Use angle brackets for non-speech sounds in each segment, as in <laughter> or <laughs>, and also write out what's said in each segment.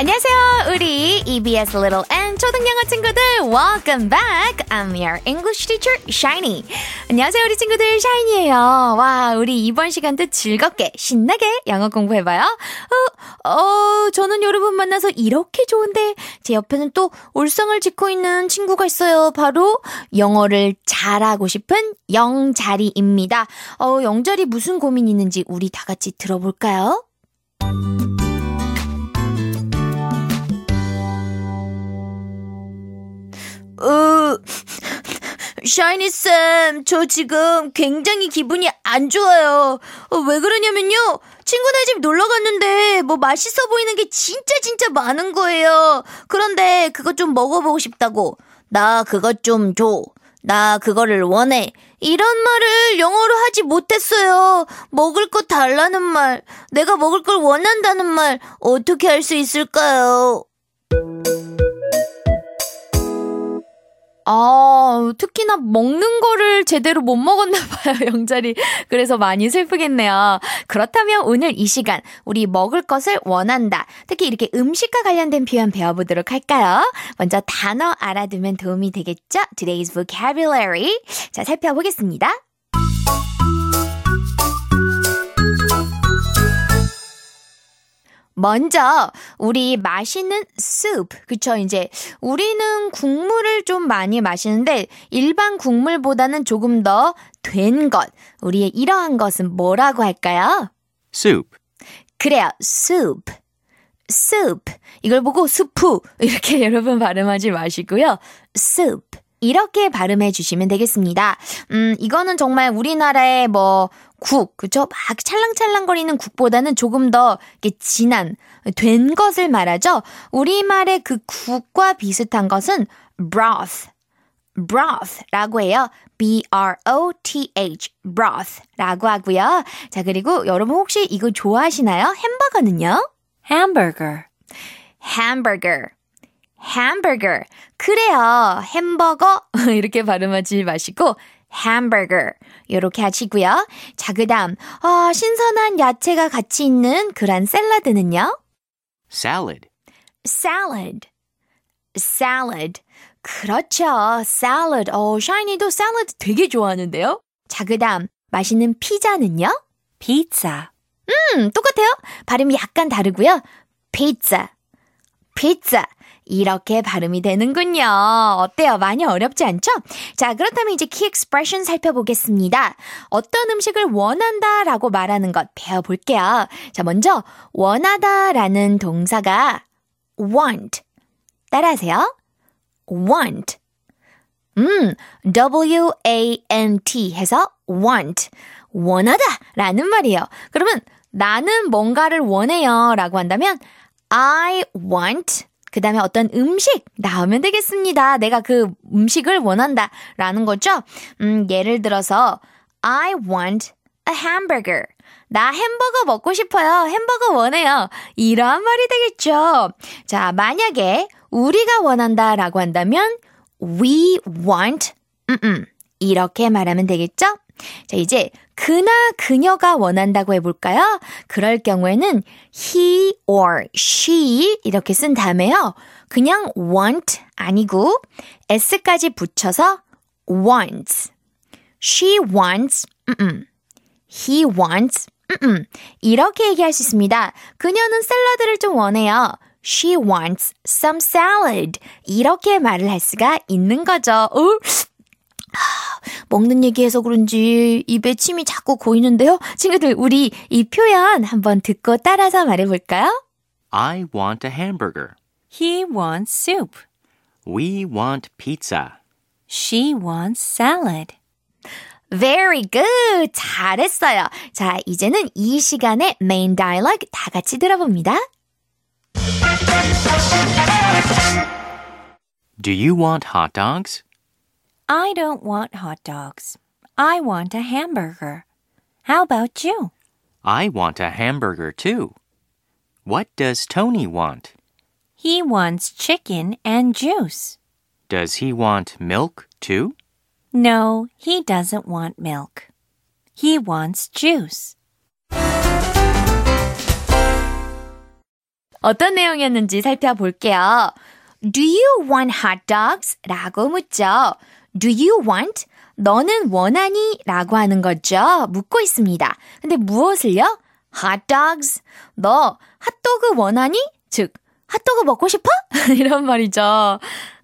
안녕하세요. 우리 EBS Little and 초등영어 친구들. Welcome back. I'm your English teacher, Shiny. 안녕하세요. 우리 친구들, Shiny예요. 와, 우리 이번 시간도 즐겁게, 신나게 영어 공부해봐요. 어, 어, 저는 여러분 만나서 이렇게 좋은데, 제 옆에는 또 울상을 짓고 있는 친구가 있어요. 바로 영어를 잘하고 싶은 영자리입니다. 어, 영자리 무슨 고민 있는지 우리 다 같이 들어볼까요? 샤이니쌤, 저 지금 굉장히 기분이 안 좋아요. 어, 왜 그러냐면요. 친구네 집 놀러 갔는데 뭐 맛있어 보이는 게 진짜 진짜 많은 거예요. 그런데 그거 좀 먹어보고 싶다고. 나 그것 좀 줘. 나 그거를 원해. 이런 말을 영어로 하지 못했어요. 먹을 거 달라는 말, 내가 먹을 걸 원한다는 말, 어떻게 할 수 있을까요? 아, 특히나 먹는 거를 제대로 못 먹었나 봐요, <laughs> 영자리. 그래서 많이 슬프겠네요. 그렇다면 오늘 이 시간 우리 먹을 것을 원한다. 특히 이렇게 음식과 관련된 표현 배워보도록 할까요? 먼저 단어 알아두면 도움이 되겠죠? Today's vocabulary. 자, 살펴보겠습니다. 먼저 우리 마시는 soup. 그쵸? 이제 우리는 국물을 좀 많이 마시는데 일반 국물보다는 조금 더 된 것. 우리의 이러한 것은 뭐라고 할까요? soup, 그래요. soup. soup. 이걸 보고 수프. <laughs> 이렇게 여러분 발음하지 마시고요. soup 이렇게 발음해 주시면 되겠습니다. 음, 이거는 정말 우리나라의 뭐, 국, 그쵸? 막 찰랑찰랑거리는 국보다는 조금 더 이렇게 진한, 된 것을 말하죠? 우리말의 그 국과 비슷한 것은 broth, broth라고 해요. B-R-O-T-H, broth라고 하고요. 자, 그리고 여러분 혹시 이거 좋아하시나요? 햄버거는요? hamburger, hamburger. Hamburger. 그래요. 햄버거. <laughs> 이렇게 발음하지 마시고, hamburger. 이렇게 하시고요. 자, 그 다음, 아, 신선한 야채가 같이 있는 그런 샐러드는요? salad, salad. salad. 그렇죠. salad. 어, 샤이니도 샐러드 되게 좋아하는데요? 자, 그 다음, 맛있는 피자는요? pizza, 음, 똑같아요. 발음이 약간 다르고요. 피자. 이렇게 발음이 되는군요. 어때요? 많이 어렵지 않죠? 자, 그렇다면 이제 key expression 살펴보겠습니다. 어떤 음식을 원한다 라고 말하는 것 배워볼게요. 자, 먼저, 원하다 라는 동사가 want. 따라하세요. want. 음, W-A-N-T 해서 want. 원하다 라는 말이에요. 그러면 나는 뭔가를 원해요 라고 한다면 I want 그 다음에 어떤 음식 나오면 되겠습니다. 내가 그 음식을 원한다 라는 거죠. 음, 예를 들어서 I want a hamburger. 나 햄버거 먹고 싶어요. 햄버거 원해요. 이러한 말이 되겠죠. 자, 만약에 우리가 원한다 라고 한다면 we want 음, 음, 이렇게 말하면 되겠죠? 자, 이제 그나 그녀가 원한다고 해볼까요? 그럴 경우에는 he or she 이렇게 쓴 다음에요. 그냥 want 아니고 s까지 붙여서 wants. she wants, 음음. he wants, 음음. 이렇게 얘기할 수 있습니다. 그녀는 샐러드를 좀 원해요. She wants some salad. 이렇게 말을 할 수가 있는 거죠. 어? 먹는 얘기해서 그런지 입에 침이 자꾸 고이는데요. 친구들, 우리 이 표현 한번 듣고 따라서 말해볼까요? I want a hamburger. he wants soup, We want pizza. she wants salad. Very good. 잘했어요. 자, 이제는 이 시간의 메인 다이얼로그 다 같이 들어봅니다. Do you want hot dogs? I don't want hot dogs. I want a hamburger. How about you? I want a hamburger too. What does Tony want? He wants chicken and juice. Does he want milk too? No, he doesn't want milk. He wants juice. 어떤 내용이었는지 살펴볼게요. Do you want hot dogs? 라고 묻죠. Do you want? 너는 원하니? 라고 하는 거죠. 묻고 있습니다. 근데 무엇을요? hot dogs. 너 핫도그 원하니? 즉, 핫도그 먹고 싶어? <laughs> 이런 말이죠.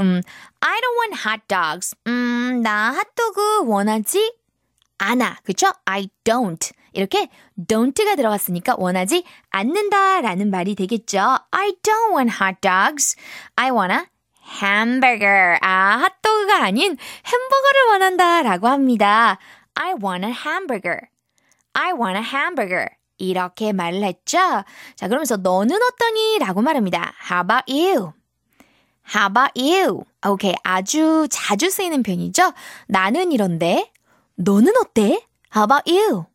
음, I don't want hot dogs. 음, 나 핫도그 원하지 않아. 그쵸? I don't. 이렇게 don't가 들어갔으니까 원하지 않는다 라는 말이 되겠죠. I don't want hot dogs. I wanna hamburger. 아, 핫도그가 아닌 햄버거를 원한다 라고 합니다. I want a hamburger. I want a hamburger. 이렇게 말을 했죠. 자, 그러면서 너는 어떠니? 라고 말합니다. How about you? How about you? 오케이, 아주 자주 쓰이는 편이죠. 나는 이런데, 너는 어때? How about you?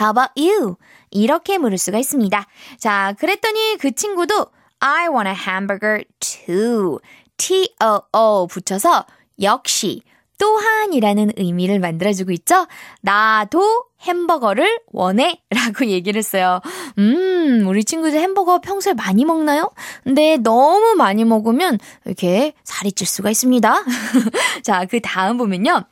How about you? 이렇게 물을 수가 있습니다. 자, 그랬더니 그 친구도 I want a hamburger too. T-O-O 붙여서 역시 또한이라는 의미를 만들어주고 있죠. 나도 햄버거를 원해 라고 <laughs> 얘기를 했어요. 음, 우리 친구들 햄버거 평소에 많이 먹나요? 근데 너무 많이 먹으면 이렇게 살이 찔 수가 있습니다. <laughs> 자, 그 다음 보면요.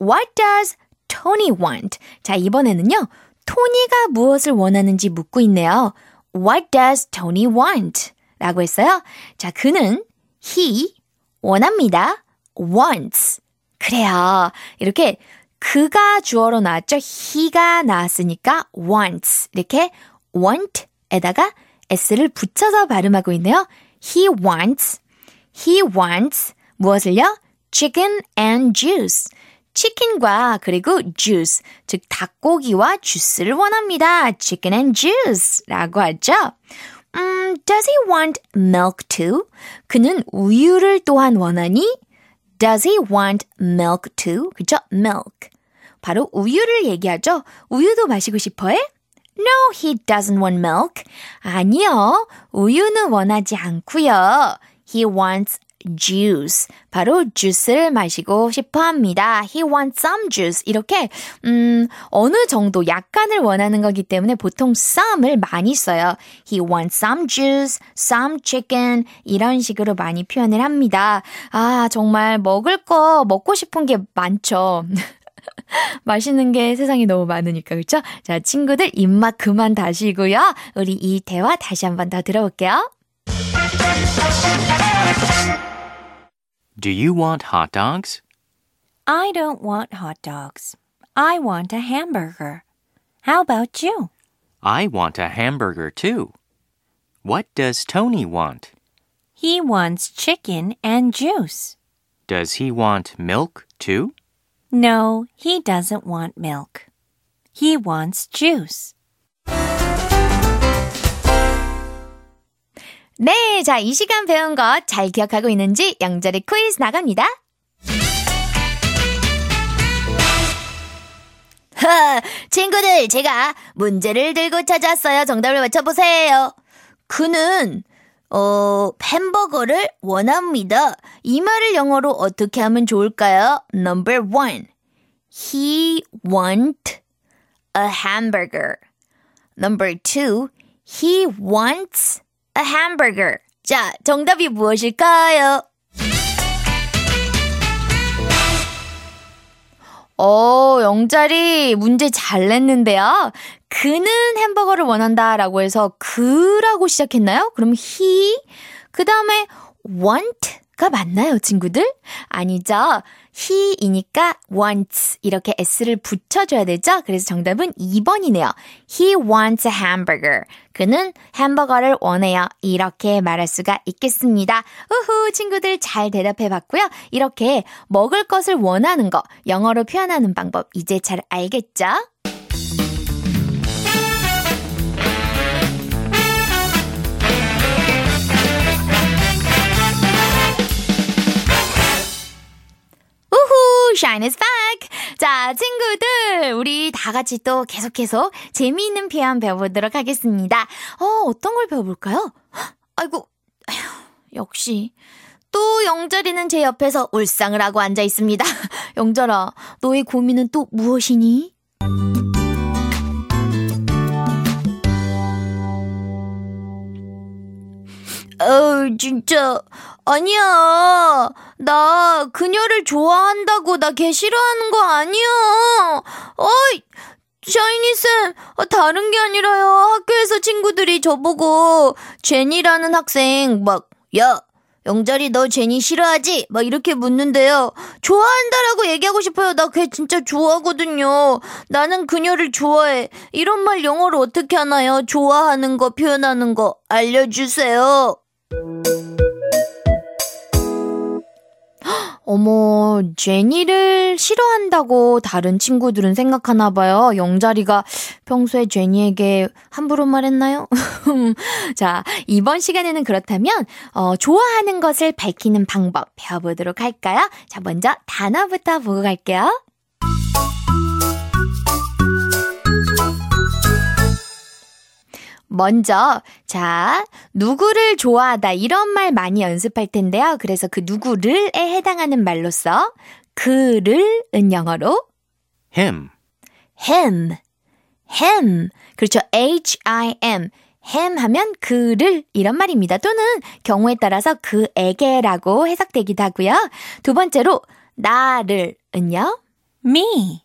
What does Tony want? 자, 이번에는요. 토니가 무엇을 원하는지 묻고 있네요. What does Tony want? 라고 했어요. 자, 그는 he 원합니다. wants. 그래요. 이렇게 그가 주어로 나왔죠. he가 나왔으니까 wants. 이렇게 want에다가 s를 붙여서 발음하고 있네요. he wants. he wants 무엇을요? chicken and juice. 치킨과 그리고 juice, 즉 닭고기와 주스를 원합니다. chicken and juice라고 하죠. 음, does he want milk too? 그는 우유를 또한 원하니? Does he want milk too? 그죠? milk. 바로 우유를 얘기하죠. 우유도 마시고 싶어 해? No, he doesn't want milk. 아니요. 우유는 원하지 않고요. He wants juice. 바로 주스를 마시고 싶어 합니다. He wants some juice. 이렇게, 음, 어느 정도 약간을 원하는 거기 때문에 보통 some을 많이 써요. He wants some juice, some chicken. 이런 식으로 많이 표현을 합니다. 아, 정말 먹을 거 먹고 싶은 게 많죠. <laughs> 맛있는 게 세상에 너무 많으니까, 그렇죠? 자, 친구들 입맛 그만 다시고요. 우리 이 대화 다시 한 번 더 들어볼게요. Do you want hot dogs? I don't want hot dogs. I want a hamburger. How about you? I want a hamburger too. What does Tony want? He wants chicken and juice. Does he want milk too? No, he doesn't want milk. He wants juice. 네, 자, 이 시간 배운 것 잘 기억하고 있는지 영절의 퀴즈 나갑니다. 하, 친구들, 제가 문제를 들고 찾았어요. 정답을 맞춰보세요. 그는, 어, 햄버거를 원합니다. 이 말을 영어로 어떻게 하면 좋을까요? Number one. He want a hamburger. Number two. He wants a hamburger. 자, 정답이 무엇일까요? 어, 영자리 문제 잘 냈는데요. 그는 햄버거를 원한다 라고 해서 그라고 시작했나요? 그럼 he, 그 다음에 want 가 맞나요, 친구들? 아니죠. he이니까 wants 이렇게 s를 붙여줘야 되죠. 그래서 정답은 2번이네요. He wants a hamburger. 그는 햄버거를 원해요. 이렇게 말할 수가 있겠습니다. 우후 친구들 잘 대답해 봤고요. 이렇게 먹을 것을 원하는 거 영어로 표현하는 방법 이제 잘 알겠죠? 우후, Shine is back! 자, 친구들, 우리 다 같이 또 계속해서 재미있는 표현 배워보도록 하겠습니다. 어, 어떤 걸 배워볼까요? 아이고, 역시. 또 영절이는 제 옆에서 울상을 하고 앉아 있습니다. <laughs> 영절아, 너의 고민은 또 무엇이니? 어, 진짜. 아니야. 나 그녀를 좋아한다고 나 걔 싫어하는 거 아니야. 어이, 샤이니쌤, 어, 다른 게 아니라요. 학교에서 친구들이 저보고 제니라는 학생 막, 야, 영자리 너 제니 싫어하지? 막 이렇게 묻는데요. 좋아한다라고 얘기하고 싶어요. 나 걔 진짜 좋아하거든요. 나는 그녀를 좋아해. 이런 말 영어로 어떻게 하나요? 좋아하는 거 표현하는 거 알려주세요. 어머, 제니를 싫어한다고 다른 친구들은 생각하나 봐요. 영자리가 평소에 제니에게 함부로 말했나요? <laughs> 자, 이번 시간에는 그렇다면, 어, 좋아하는 것을 밝히는 방법 배워보도록 할까요? 자, 먼저 단어부터 보고 갈게요. 먼저, 자, 누구를 좋아하다 이런 말 많이 연습할 텐데요. 그래서 그 누구를에 해당하는 말로써 그를은 영어로 Him. him, him. 그렇죠. H-I-M. him 하면 그를 이런 말입니다. 또는 경우에 따라서 그에게라고 해석되기도 하고요. 두 번째로 나를은요. Me.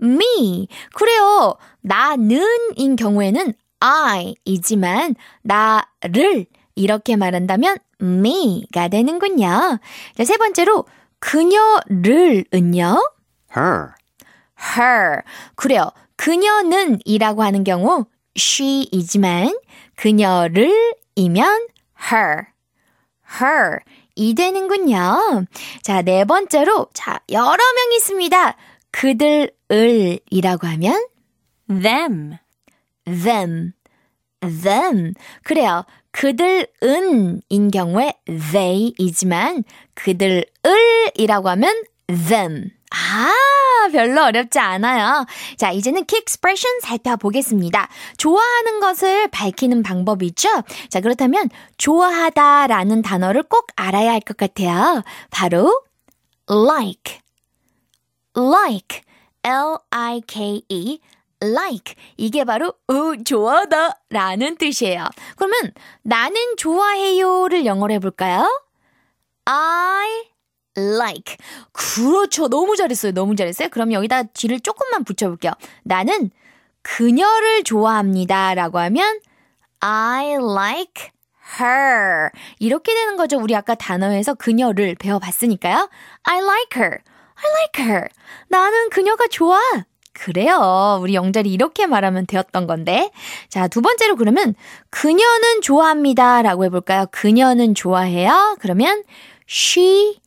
me. 그래요. 나는인 경우에는 I이지만 나를 이렇게 말한다면 me가 되는군요. 자, 세 번째로 그녀를은요. Her. her. 그래요. 그녀는 이라고 하는 경우 she이지만 그녀를이면 her. her. 이 되는군요. 자, 네 번째로 자, 여러 명 있습니다. 그들을 이라고 하면 Them. Them, them. 그래요. 그들은인 경우에 they이지만 그들을이라고 하면 them. 아, 별로 어렵지 않아요. 자, 이제는 key expression 살펴보겠습니다. 좋아하는 것을 밝히는 방법이죠. 자, 그렇다면 좋아하다 라는 단어를 꼭 알아야 할 것 같아요. 바로 like, like, L-I-K-E, like 이게 바로 어, 좋아하다 라는 뜻이에요. 그러면 나는 좋아해요를 영어로 해볼까요? I like 그렇죠. 너무 잘했어요. 너무 잘했어요. 그럼 여기다 뒤를 조금만 붙여볼게요. 나는 그녀를 좋아합니다 라고 하면 I like her 이렇게 되는 거죠. 우리 아까 단어에서 그녀를 배워봤으니까요. I like her. I like her. 나는 그녀가 좋아. 그래요. 우리 영자리 이렇게 말하면 되었던 건데. 자, 두 번째로 그러면 그녀는 좋아합니다. 라고 해볼까요? 그녀는 좋아해요. 그러면 she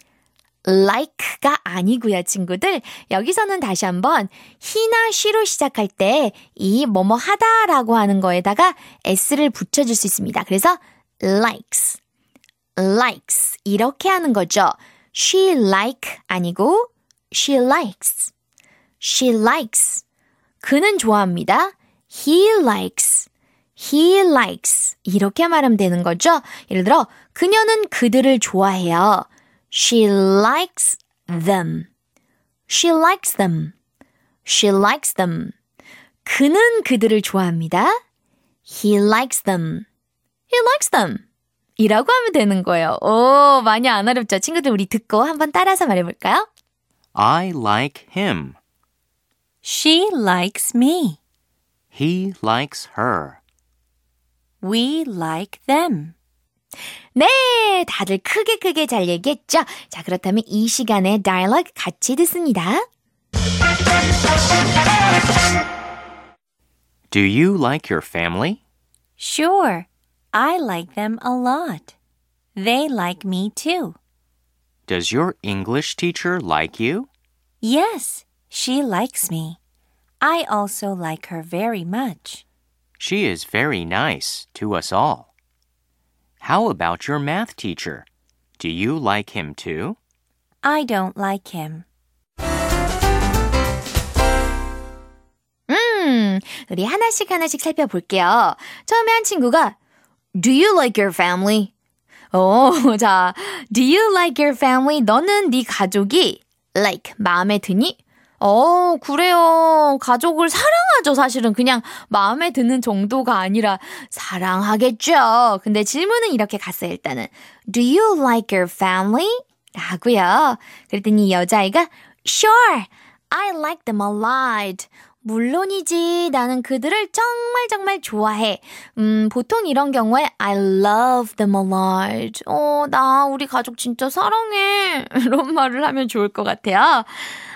like가 아니고요, 친구들. 여기서는 다시 한번 he나 she로 시작할 때 이 뭐뭐 하다라고 하는 거에다가 s를 붙여줄 수 있습니다. 그래서 likes, likes 이렇게 하는 거죠. she like 아니고 she likes. She likes. 그는 좋아합니다. He likes. He likes. 이렇게 말하면 되는 거죠. 예를 들어, 그녀는 그들을 좋아해요. She likes them. She likes them. She likes them. 그는 그들을 좋아합니다. He likes them. He likes them. 이라고 하면 되는 거예요. 오, 많이 안 어렵죠? 친구들 우리 듣고 한번 따라서 말해볼까요? I like him. She likes me. He likes her. We like them. 네, 다들 크게 크게 잘 얘기했죠? 자, 그렇다면 이 시간에 dialogue 같이 듣습니다. Do you like your family? Sure. I like them a lot. They like me too. Does your English teacher like you? Yes, she likes me. I also like her very much. She is very nice to us all. How about your math teacher? Do you like him too? I don't like him. 음, 우리 하나씩 하나씩 살펴볼게요. 처음에 한 친구가 Do you like your family? 어, <laughs> 자, Do you like your family? 너는 네 가족이 like 마음에 드니? 어, 그래요. 가족을 사랑하죠, 사실은. 그냥 마음에 드는 정도가 아니라 사랑하겠죠. 근데 질문은 이렇게 갔어요, 일단은. Do you like your family? 라고요. 그랬더니 여자아이가 Sure, I like them a lot. 물론이지. 나는 그들을 정말 정말 좋아해. 음, 보통 이런 경우에 I love them a lot. 어, 나 우리 가족 진짜 사랑해. <laughs> 이런 말을 하면 좋을 것 같아요.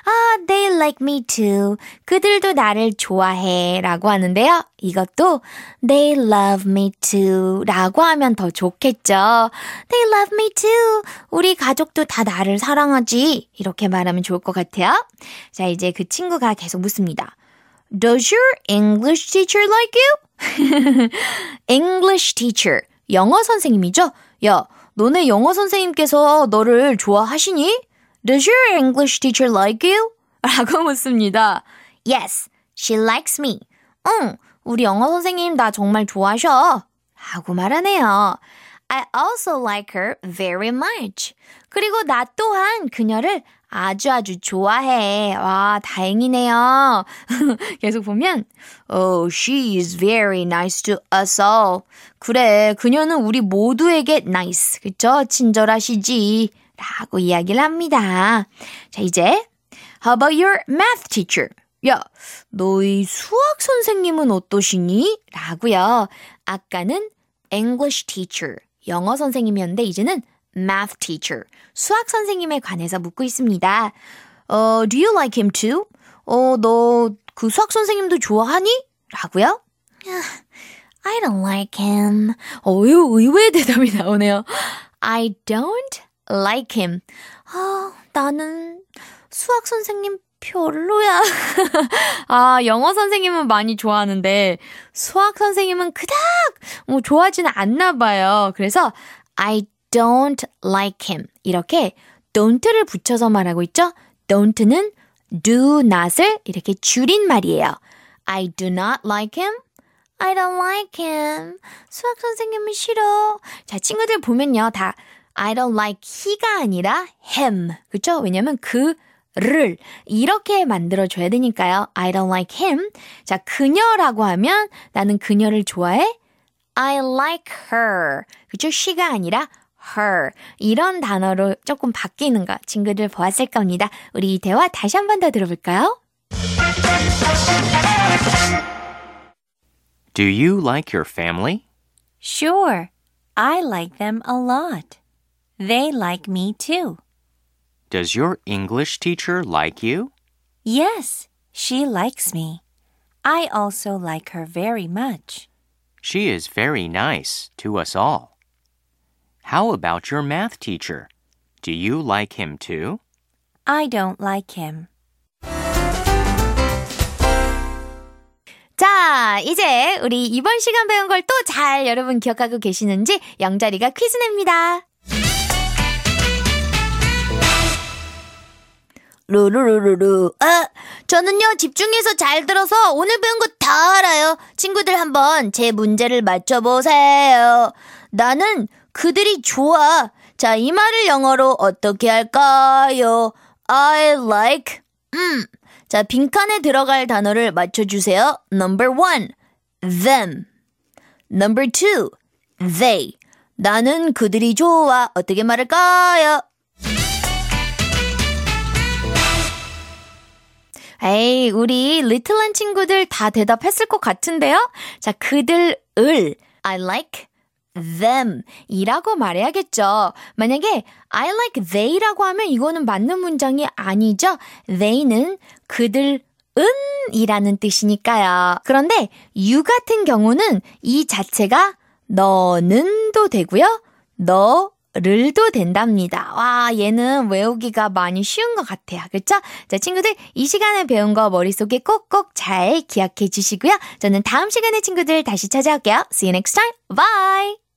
아, they like me too. 그들도 나를 좋아해. 라고 하는데요. 이것도 they love me too. 라고 하면 더 좋겠죠. They love me too. 우리 가족도 다 나를 사랑하지. 이렇게 말하면 좋을 것 같아요. 자, 이제 그 친구가 계속 묻습니다. Does your English teacher like you? <laughs> English teacher. 영어 선생님이죠? 야, 너네 영어 선생님께서 너를 좋아하시니? Does your English teacher like you? 라고 묻습니다. Yes, she likes me. 응, 우리 영어 선생님 나 정말 좋아하셔. 라고 말하네요. I also like her very much. 그리고 나 또한 그녀를 아주 아주 좋아해. 와, 다행이네요. 계속 보면, Oh, she is very nice to us all. 그래, 그녀는 우리 모두에게 nice. 그쵸? 친절하시지. 라고 이야기를 합니다. 자, 이제, How about your math teacher? 야, 너희 수학 선생님은 어떠시니? 라고요. 아까는 English teacher, 영어 선생님이었는데 이제는 math teacher, 수학 선생님에 관해서 묻고 있습니다. 어, do you like him too? 어, 너 그 수학 선생님도 좋아하니? 라고요? <sighs> I don't like him. 어유 의외의 대답이 나오네요. I don't like him. 아, 나는 수학 선생님 별로야. <laughs> 아, 영어 선생님은 많이 좋아하는데 수학 선생님은 그닥 뭐 좋아하지는 않나 봐요. 그래서 I don't like him. 이렇게 don't를 붙여서 말하고 있죠? don't는 do not을 이렇게 줄인 말이에요. I do not like him. I don't like him. 수학 선생님은 싫어. 자, 친구들 보면요. 다 I don't like he가 아니라 him. 그쵸? 왜냐면 그 를 이렇게 만들어줘야 되니까요. I don't like him. 자, 그녀라고 하면 나는 그녀를 좋아해. I like her. 그쵸? she가 아니라 her. 이런 단어로 조금 바뀌는 거 친구들 보았을 겁니다. 우리 이 대화 다시 한 번 더 들어볼까요? Do you like your family? Sure, I like them a lot. They like me too. Does your English teacher like you? Yes, she likes me. I also like her very much. She is very nice to us all. How about your math teacher? Do you like him too? I don't like him. 자, 이제 우리 이번 시간 배운 걸 또 잘 여러분 기억하고 계시는지 영자리가 퀴즈 냅니다. 루루루루루. 아, 저는요, 집중해서 잘 들어서 오늘 배운 거 다 알아요. 친구들 한번 제 문제를 맞춰보세요. 나는 그들이 좋아. 자, 이 말을 영어로 어떻게 할까요? I like, 음. 자, 빈칸에 들어갈 단어를 맞춰주세요. Number one, them. Number two, they. 나는 그들이 좋아. 어떻게 말할까요? 에이, 우리 리틀한 친구들 다 대답했을 것 같은데요? 자, 그들을 I like them 이라고 말해야겠죠. 만약에 I like they라고 하면 이거는 맞는 문장이 아니죠. they는 그들 은 이라는 뜻이니까요. 그런데 you 같은 경우는 이 자체가 너는도 되고요. 너 를도 된답니다. 와, 얘는 외우기가 많이 쉬운 것 같아요. 그렇죠? 자, 친구들 이 시간에 배운 거 머릿속에 꼭꼭 잘 기억해 주시고요. 저는 다음 시간에 친구들 다시 찾아올게요. See you next time. Bye!